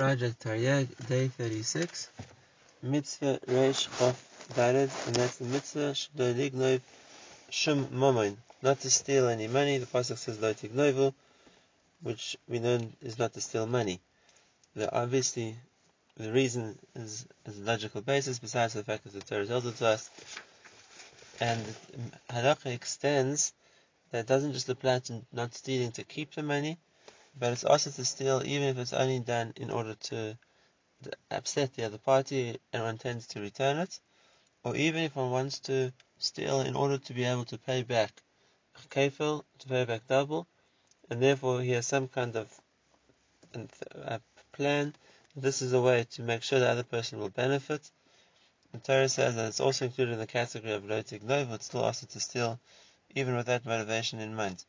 Project Taryag, day 36. Mitzvah Reish Chof Daled, and that's the mitzvah Shlo Lignov Shum Momoin, not to steal any money. The pasuk says Lo Tignovu, which we know is not to steal money. The, obviously, the reason is, is a logical basis, besides the fact that the Torah tells it to us. And Halacha extends that doesn't just apply to not stealing to keep the money, but it's also to steal even if it's only done in order to upset the other party and one intends to return it, or even if one wants to steal in order to be able to pay back. Kafel, to pay back double, and therefore he has some kind of plan. This is a way to make sure the other person will benefit. The Torah says that it's also included in the category of Lo Tignovu, it's still also to steal even with that motivation in mind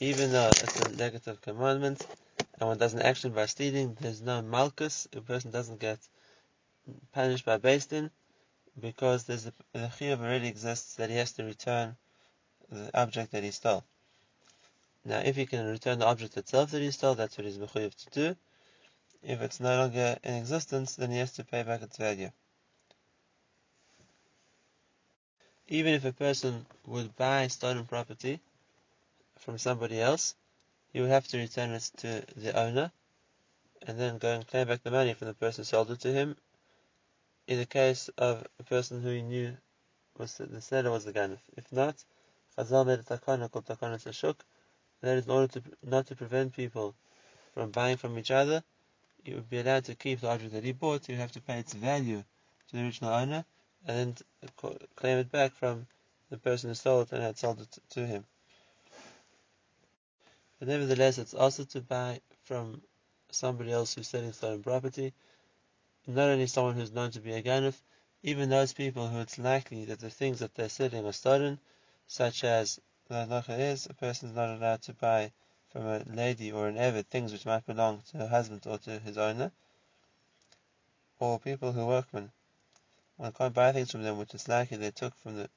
even though it's a negative commandment and one does an action by stealing, there's no malchus, a person doesn't get punished by din because there's a, the chiyuv already exists that he has to return the object that he stole. Now, if he can return the object itself that he stole, that's what he's mechuyev to do. If it's no longer in existence, then he has to pay back its value. Even if a person would buy stolen property, from somebody else, he would have to return it to the owner and then go and claim back the money from the person who sold it to him. In the case of a person who he knew was the, seller was the ganif. If not, Chazal made a takana called takanas hashuk. That is in order to not to prevent people from buying from each other. You would be allowed to keep the object that he bought. He would have to pay its value to the original owner and then claim it back from the person who sold it and had sold it to him. But nevertheless, it's also to buy from somebody else who's selling stolen property, not only someone who's known to be a ganif, even those people who it's likely that the things that they're selling are stolen, such as the halacha is a person is not allowed to buy from a lady or an avid things which might belong to her husband or to his owner, or people who workmen. One can't buy things from them which it's likely they took from the,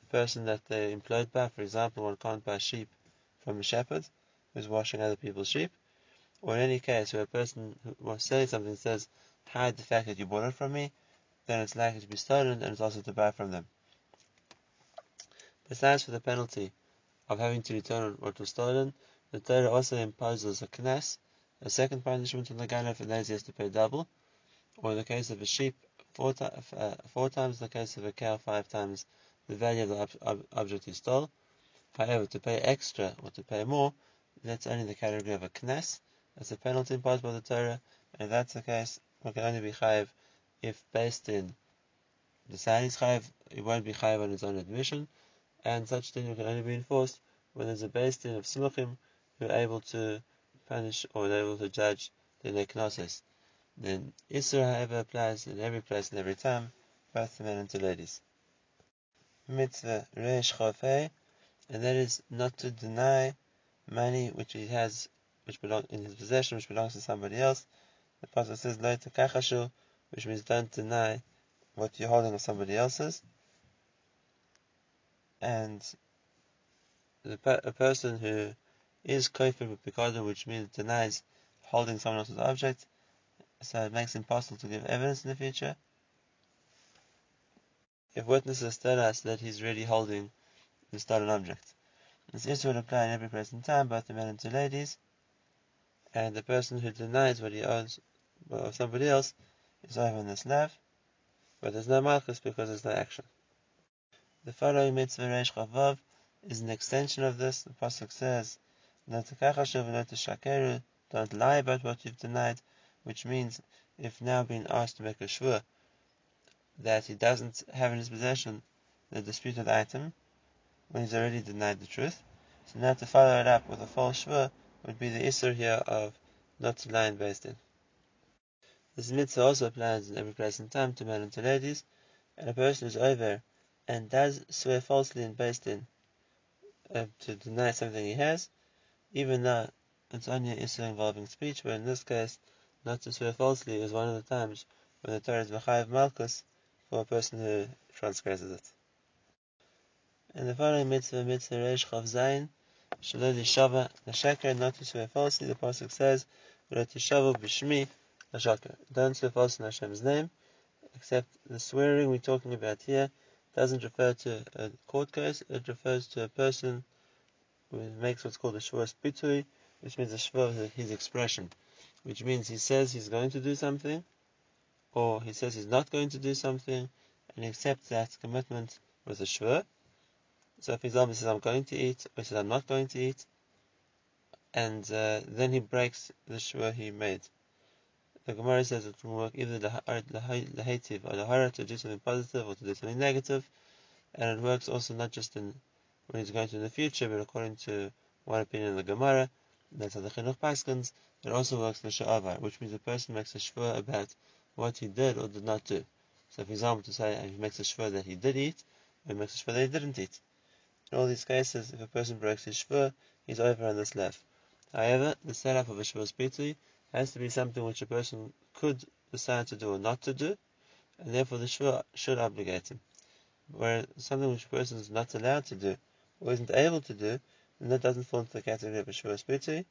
the person that they're employed by. For example, one can't buy sheep from a shepherd who's washing other people's sheep, or in any case where a person who was selling something says, hide the fact that you bought it from me, then it's likely to be stolen and it's also to buy from them. Besides for the penalty of having to return what was stolen, the Torah also imposes a knas, a second punishment on the ganef, and that is he has to pay double, or in the case of a sheep, four, uh, four times, in the case of a cow, five times the value of the ob- ob- object he stole. However, to pay extra or to pay more, that's only the category of a knas. That's a penalty imposed by the Torah, and if that's the case, one can only be chayiv if beis din decide he's chayiv, it won't be chayiv on his own admission, and such thing can only be enforced when there's a beis din of smuchim who are able to punish or are able to judge the neknosis. Then Isra, however, applies in every place and every time, both to men and to ladies. Mitzvah Reish Chof Hei and that is not to deny money which he has, which belongs in his possession, which belongs to somebody else. The pasuk says "Lo tekachashu," which means don't deny what you're holding of somebody else's. And the, a person who is kofir with which means denies holding someone else's object, so it makes it impossible to give evidence in the future. If witnesses tell us that he's really holding the stolen object. This issue will apply in every and time, both to men and to ladies, and the person who denies what he owns of somebody else is in the slave, but there's no malchus because there's no action. The following mitzvah reish chof vav is an extension of this. The pasuk says, "No shakeru," don't lie about what you've denied, which means if now being asked to make a shvur that he doesn't have in his possession the disputed item, when he's already denied the truth. So now to follow it up with a false shvur would be the isur here of not to lie in. This mitzvah also applies in every place and time to men and to ladies, and a person who's over and does swear falsely in din uh, to deny something he has, even though it's only an issue involving speech, but in this case, not to swear falsely is one of the times when the Torah is Machayev Malchus for a person who transgresses it. And the following mitzvah, mitzvah Reish Chof Zayin, Shalom Shava Nashaker, not to swear falsely. The pasuk says, "Shava b'shmi Nashaker." Don't swear falsely in Hashem's name, except the swearing we're talking about here doesn't refer to a court case. It refers to a person who makes what's called a shvur bitui, which means a shvur of his expression, which means he says he's going to do something, or he says he's not going to do something, and accepts that commitment with a shvur so, for example, he says, I'm going to eat, or he says, I'm not going to eat, and uh, then he breaks the shua he made. The Gemara says it can work either the hativ or the hara to do something positive or to do something negative, and it works also not just in when he's going to in the future, but according to one opinion of the Gemara, that's the Chinuch Paskins, it also works in the which means a person makes a shvur about what he did or did not do. So, for example, to say he makes a shvur that he did eat, or he makes a shvur that he didn't eat. In all these cases, if a person breaks his shvur, he's over on this left. However, the setup of a shvur spiti has to be something which a person could decide to do or not to do, and therefore the shvur should obligate him. Where something which a person is not allowed to do or isn't able to do, then that doesn't fall into the category of a shvur spiti.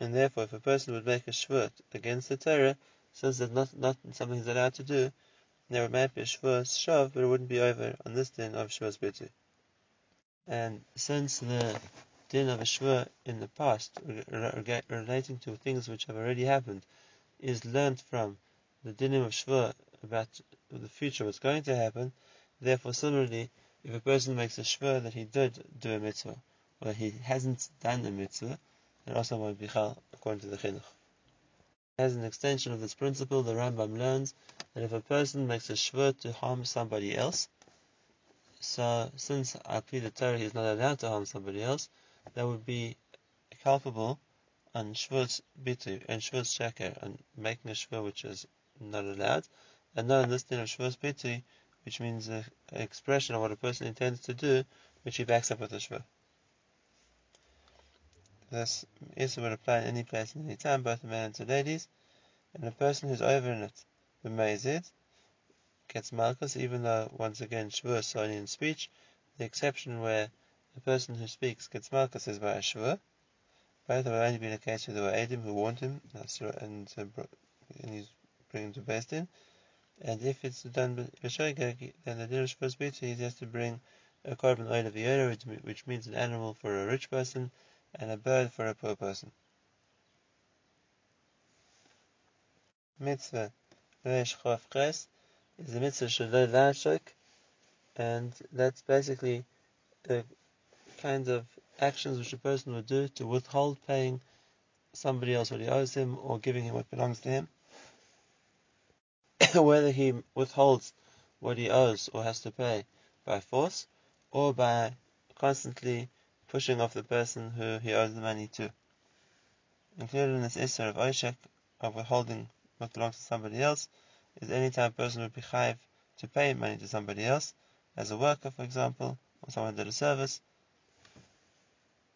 And therefore, if a person would make a shvur against the Torah, since it's not, not something he's allowed to do, there might be a Shavuos Shav, but it wouldn't be over on this din of Shavuos Bitu. And since the din of a Shavuot in the past, relating to things which have already happened, is learnt from the dinim of Shavuot about the future, what's going to happen, therefore similarly, if a person makes a Shavuot that he did do a mitzvah, or he hasn't done a mitzvah, then also might be chal according to the chinuch. As an extension of this principle, the Rambam learns that if a person makes a shvur to harm somebody else, so since I plead the Torah he is not allowed to harm somebody else, that would be culpable on shvur's bitu and shvur's sheker, and making a shvur which is not allowed, and not din of shvur's bitu, which means an expression of what a person intends to do, which he backs up with a shvur. This also would apply in any place in any time, both men and to ladies, and a person who's over in it b'meizid gets malchus, even though once again shvur is only in speech. The exception where the person who speaks gets malchus is by a shvur. Both have only been a case where there were Adim who warned him and, uh, and he's bringing him to Beis Din. And if it's done b'shoigeg, then the din of shvur he has to bring a korban oil of the which means an animal for a rich person and a bird for a poor person. Mitzvah Is the mitzvah and that's basically the kind of actions which a person would do to withhold paying somebody else what he owes him or giving him what belongs to him. Whether he withholds what he owes or has to pay by force or by constantly pushing off the person who he owes the money to. Included in this issue of Oshek, of withholding what belongs to somebody else is any time a person would be chayiv to pay money to somebody else, as a worker, for example, or someone did a service.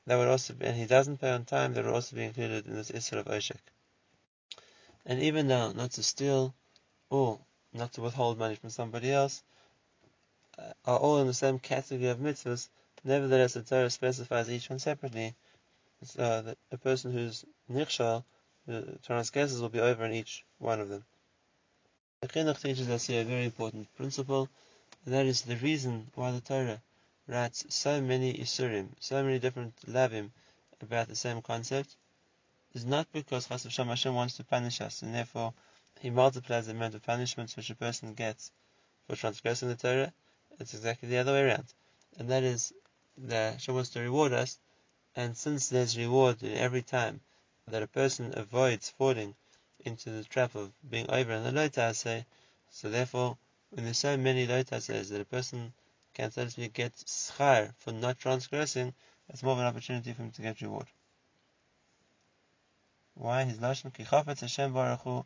That would also be, and he doesn't pay on time, that would also be included in this Isra of Oshek. And even though not to steal or not to withhold money from somebody else uh, are all in the same category of mitzvahs, nevertheless the Torah specifies each one separately. So that a person who's nichshal Uh, the transgressors will be over in each one of them. The Chinuch teaches us here a very important principle, and that is the reason why the Torah writes so many Isurim, so many different lavim about the same concept, is not because Chas Hashem wants to punish us, and therefore He multiplies the amount of punishments which a person gets for transgressing the Torah. It's exactly the other way around. And that is that Hashem wants to reward us, and since there's reward in every time that a person avoids falling into the trap of being over in the lotase, so therefore, when there's so many lotases that a person can, so to speak, get schar for not transgressing, it's more of an opportunity for him to get reward. Why? His lashon ki chafetz Hashem baruch hu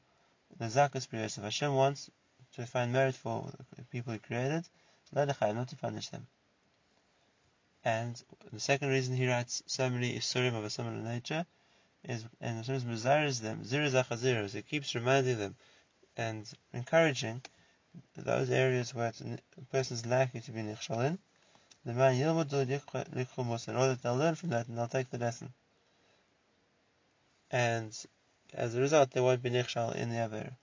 the zakas If Hashem wants to find merit for the people He created, not to punish them. And the second reason he writes so many isurim of a similar nature is and as Mizar them, Zir it keeps reminding them and encouraging those areas where a person is likely to be nichshalin, the man Yilmudu Likhumus, in order they'll learn from that and they'll take the lesson. And as a result, they won't be nichshal in the Aver.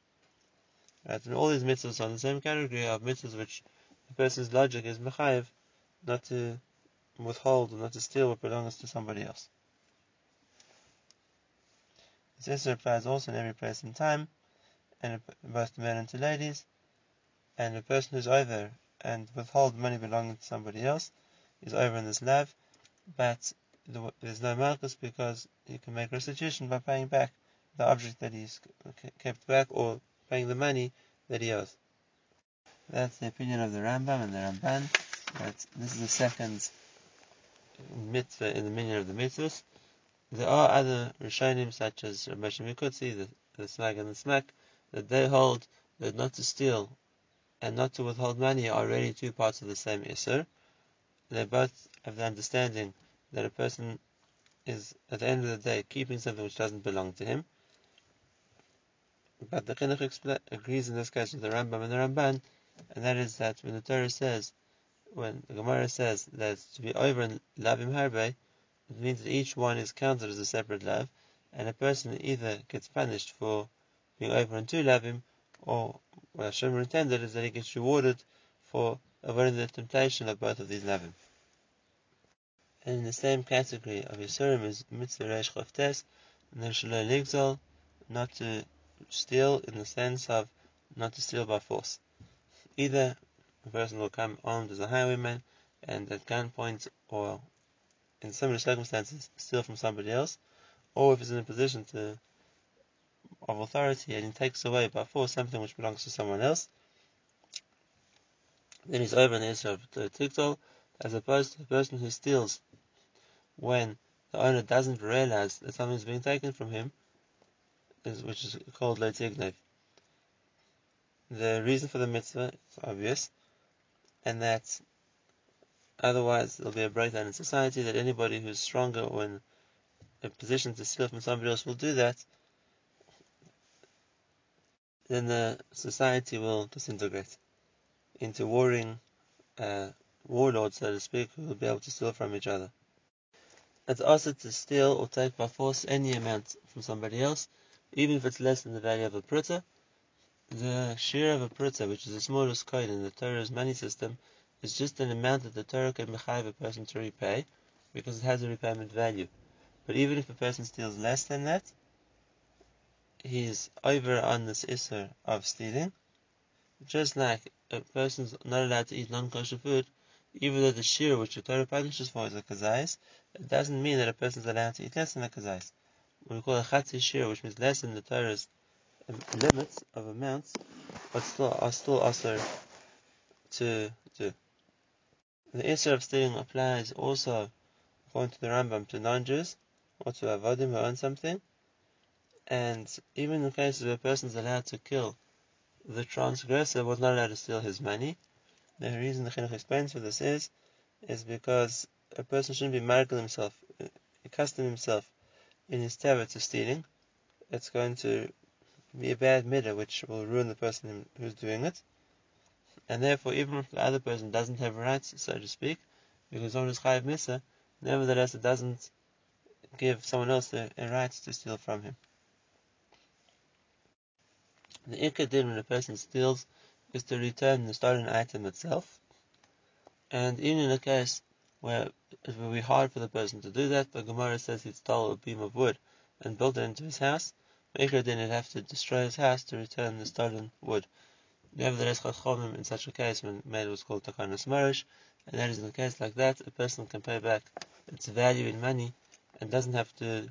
Right? And all these mitzvahs are in the same category of mitzvahs which the person's logic is mechayiv, not to withhold or not to steal what belongs to somebody else. This applies also in every place and time, and both to men and to ladies, and a person who's over and withhold money belonging to somebody else is over in this lav, but there's no malchus because he can make restitution by paying back the object that he's kept back or paying the money that he owes. That's the opinion of the Rambam and the Ramban. That this is the second mitzvah in the meaning of the mitzvahs. There are other Rishonim such as Moshe Mikutzi, the, the Smag and the Smak, that they hold that not to steal and not to withhold money are really two parts of the same Isser. They both have the understanding that a person is, at the end of the day, keeping something which doesn't belong to him. But the Chinuch agrees in this case with the Rambam and the Ramban, and that is that when the Torah says, when the Gemara says that to be over in Lavim Harbe, it means that each one is counted as a separate love, and a person either gets punished for being open in two lavim, or what Hashem intended is that he gets rewarded for avoiding the temptation of both of these lavim. And in the same category of Yisurim is mitzvah reish chof tes, and shalom not to steal in the sense of not to steal by force. Either a person will come armed as a highwayman and at gunpoint or in similar circumstances steal from somebody else, or if he's in a position to of authority and he takes away by force something which belongs to someone else, then he's over in the issue of the tiktol, as opposed to a person who steals when the owner doesn't realize that something is being taken from him, which is called letignev. The reason for the mitzvah is obvious, and that otherwise there'll be a breakdown in society that anybody who's stronger or in a position to steal from somebody else will do that, then the society will disintegrate into warring uh, warlords, so to speak, who will be able to steal from each other. It's also to steal or take by force any amount from somebody else, even if it's less than the value of a pruta. The share of a pruta, which is the smallest coin in the Torah's money system, is just an amount that the Torah can mechayiv a person to repay, because it has a repayment value. But even if a person steals less than that, he's over on this issur of stealing. Just like a person's not allowed to eat non-kosher food, even though the shear which the Torah punishes for is a kazais, it doesn't mean that a person is allowed to eat less than a kazais. When we call a chatzi shear, which means less than the Torah's um, limits of amounts, but still are still also to do. The issue of stealing applies also, according to the Rambam, to non-Jews or to avodim who own something. And even in cases where a person is allowed to kill the transgressor, was not allowed to steal his money. The reason the Chinuch explains for this is, is because a person shouldn't be marking himself, uh, accustom himself in his terror to stealing. It's going to be a bad midah which will ruin the person who's doing it and therefore even if the other person doesn't have rights, so to speak, because someone is chayiv misa, nevertheless it doesn't give someone else a, a right to steal from him. The ikka din when a person steals is to return the stolen item itself, and even in a case where it will be hard for the person to do that, but Gemara says he stole a beam of wood and built it into his house, Ikka din would have to destroy his house to return the stolen wood. Nevertheless, Chachomim in such a case when made was called Takanas Marish, and that is in a case like that, a person can pay back its value in money and doesn't have to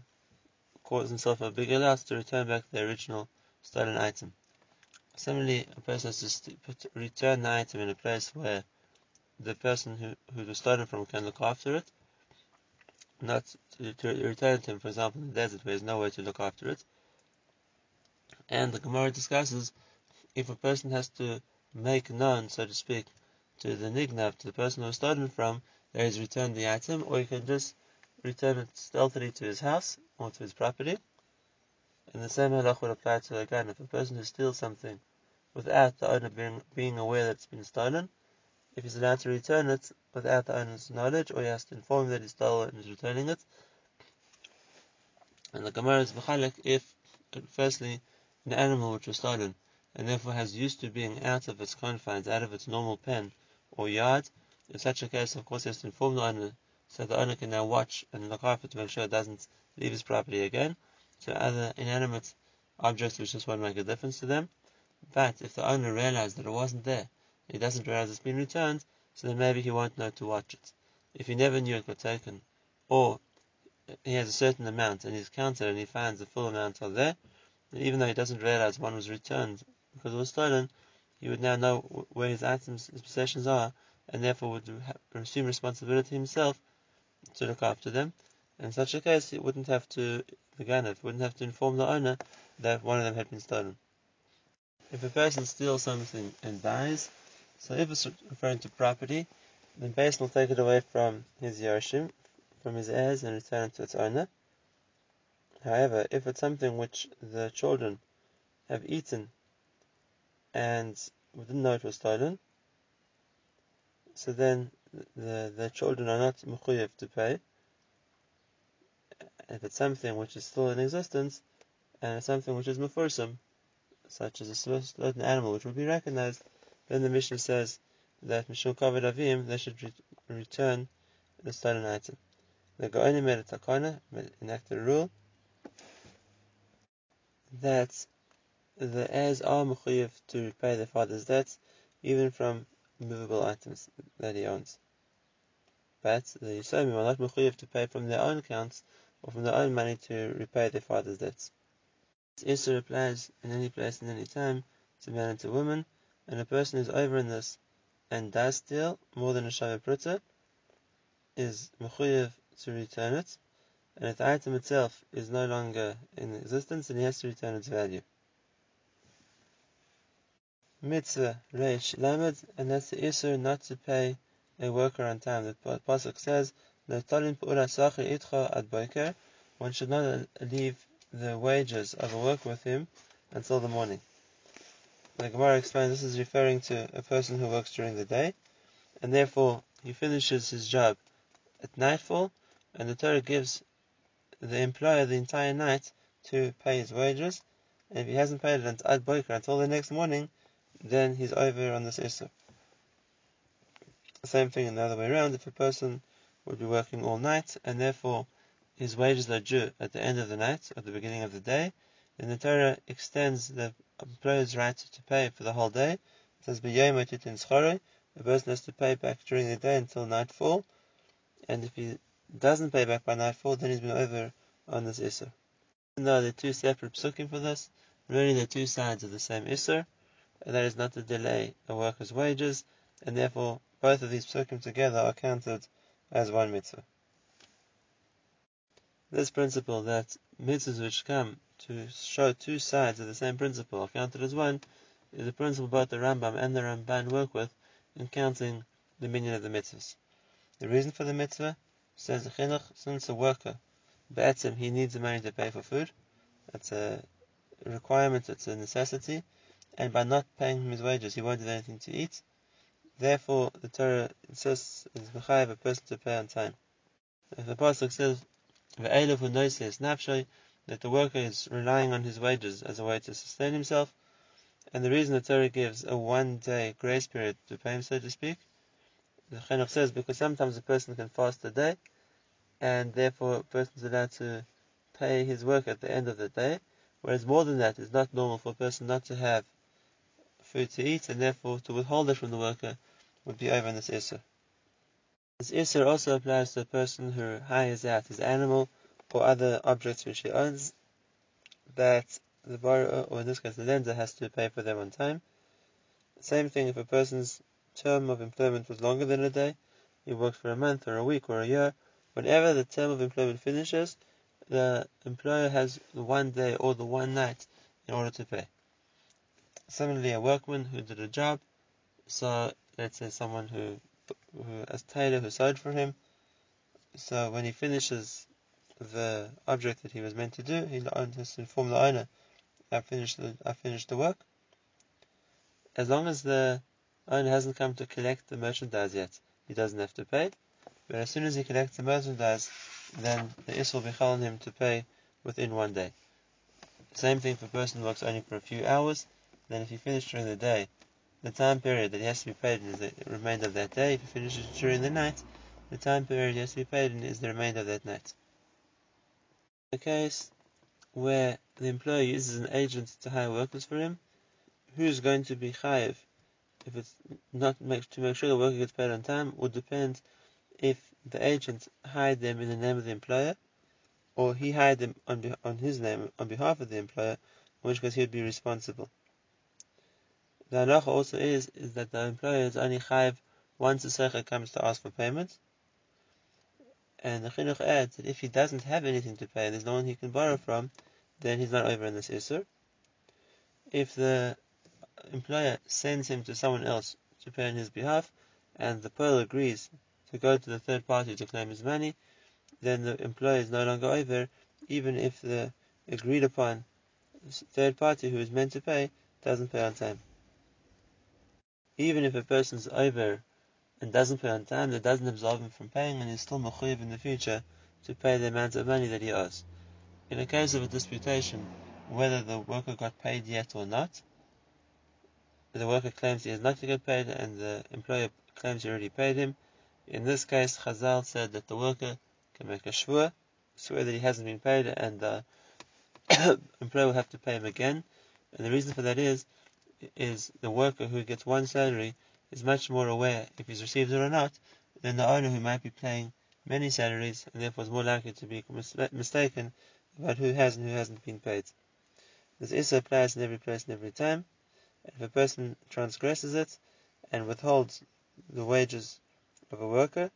cause himself a bigger loss to return back the original stolen item. Similarly, a person has to put, return the item in a place where the person who, who was stolen from can look after it, not to, to return it to him, for example, in the desert where there's no way to look after it. And the Gemara discusses if a person has to make known, so to speak, to the nignav, to the person who was stolen from, that he's returned the item, or he can just return it stealthily to his house or to his property. And the same halach would apply to again if a person who steals something without the owner being, being aware that it's been stolen, if he's allowed to return it without the owner's knowledge, or he has to inform that he stole it and is returning it. And the Gemara is if, firstly, an animal which was stolen and therefore has used to being out of its confines, out of its normal pen or yard, in such a case, of course, he has to inform the owner so the owner can now watch and look after to make sure it doesn't leave his property again. So other inanimate objects which just won't make a difference to them. But if the owner realizes that it wasn't there, he doesn't realize it's been returned, so then maybe he won't know to watch it. If he never knew it got taken, or he has a certain amount and he's counted and he finds the full amount are there, even though he doesn't realize one was returned because it was stolen, he would now know where his items, his possessions are, and therefore would assume responsibility himself to look after them. In such a case, he wouldn't have to, the Ganef wouldn't have to inform the owner that one of them had been stolen. If a person steals something and dies, so if it's referring to property, then Beis Din will take it away from his Yarshim, from his heirs, and return it to its owner. However, if it's something which the children have eaten and we didn't know it was stolen, so then the, the children are not mechuyev to pay. If it's something which is still in existence, and something which is mefursum, such as a certain animal which would be recognized, then the Mishnah says that Mishul Kavod Avim, they should re- return the stolen item. The Gaonim made a takana, enacted a rule, that the heirs are mechuyev to repay their father's debts, even from movable items that he owns. But the Yisomim are not mechuyev to pay from their own accounts or from their own money to repay their father's debts. This Isser applies in any place and any time to man and to woman, and a person who's over in this and does steal more than a Shavah Pruta is mechuyev to return it, and if the item itself is no longer in existence, then he has to return its value. Mitzvah Reish Lamed, and that's the Isser not to pay a worker on time. The Pasuk says, "Le'tolim po urasach etcha ad boiker." one should not uh, leave the wages of a worker with him until the morning. The Gemara explains this is referring to a person who works during the day, and therefore he finishes his job at nightfall, and the Torah gives the employer the entire night to pay his wages, and if he hasn't paid it until Ad until the next morning, then he's over on this Isser. Same thing in the other way around, if a person would be working all night and therefore his wages are due at the end of the night, or the beginning of the day, then the Torah extends the employer's right to pay for the whole day. It says, The person has to pay back during the day until nightfall, and if he doesn't pay back by nightfall, then he's been over on this Isser. Even though they're two separate psukim for this, really they're two sides of the same Isser, that is not to delay a worker's wages, and therefore both of these psukim together are counted as one mitzvah. This principle that mitzvahs which come to show two sides of the same principle are counted as one is a principle both the Rambam and the Ramban work with in counting the meaning of the mitzvahs. The reason for the mitzvah says the chinuch, since a worker, be'etzim, he needs the money to pay for food. That's a requirement, it's a necessity, and by not paying him his wages, he won't have anything to eat. Therefore, the Torah insists is mechayev a person to pay on time. If the pasuk says "Ve'elav who nafshay," that the worker is relying on his wages as a way to sustain himself, and the reason the Torah gives a one-day grace period to pay him, so to speak, the Chinuch says because sometimes a person can fast a day, and therefore a person is allowed to pay his work at the end of the day, whereas more than that, it's not normal for a person not to have food to eat, and therefore to withhold it from the worker would be over in this Isser. This Isser also applies to a person who hires out his animal or other objects which he owns, that the borrower, or in this case the lender, has to pay for them on time. Same thing if a person's term of employment was longer than a day, he worked for a month or a week or a year, whenever the term of employment finishes, the employer has the one day or the one night in order to pay. Similarly, a workman who did a job, so let's say someone who, who as tailor who sewed for him. So when he finishes the object that he was meant to do, he has to the owner, I finished the I finished the work. As long as the owner hasn't come to collect the merchandise yet, he doesn't have to pay. But as soon as he collects the merchandise, then the is will be on him to pay within one day. Same thing for a person who works only for a few hours, then if he finishes during the day, the time period that he has to be paid in is the remainder of that day. If he finishes during the night, the time period he has to be paid in is the remainder of that night. In the case where the employer uses an agent to hire workers for him, who's going to be chayiv if it's not make, to make sure the worker gets paid on time would depend if the agent hired them in the name of the employer or he hired them on, on his name on behalf of the employer, in which case he would be responsible. The halacha also is is that the employer is only chayiv once the seicha comes to ask for payment. And the chinuch adds that if he doesn't have anything to pay, there's no one he can borrow from, then he's not over in this isur. If the employer sends him to someone else to pay on his behalf, and the pearl agrees to go to the third party to claim his money, then the employer is no longer over, even if the agreed upon third party who is meant to pay doesn't pay on time. Even if a person is over and doesn't pay on time, that doesn't absolve him from paying, and he's still mechuyev in the future to pay the amount of money that he owes. In a case of a disputation, whether the worker got paid yet or not, the worker claims he has not get paid, and the employer claims he already paid him. In this case, Chazal said that the worker can make a shvur, swear that he hasn't been paid, and the employer will have to pay him again. And the reason for that is is the worker who gets one salary is much more aware if he's received it or not than the owner who might be paying many salaries and therefore is more likely to be mistaken about who has and who hasn't been paid. This is applies in every place and every time. If a person transgresses it and withholds the wages of a worker,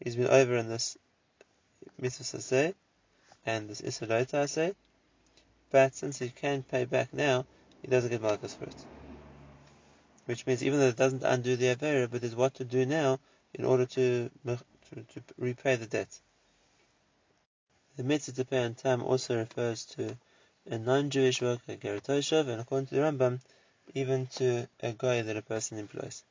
he's been over in this mitzvah say and this isra say, but since he can pay back now, he doesn't get malchus for it. Which means even though it doesn't undo the Avera, but there's what to do now in order to, to, to repay the debt. The mitzvah to pay on time also refers to a non-Jewish worker, Geratoshav, and according to the Rambam, even to a guy that a person employs.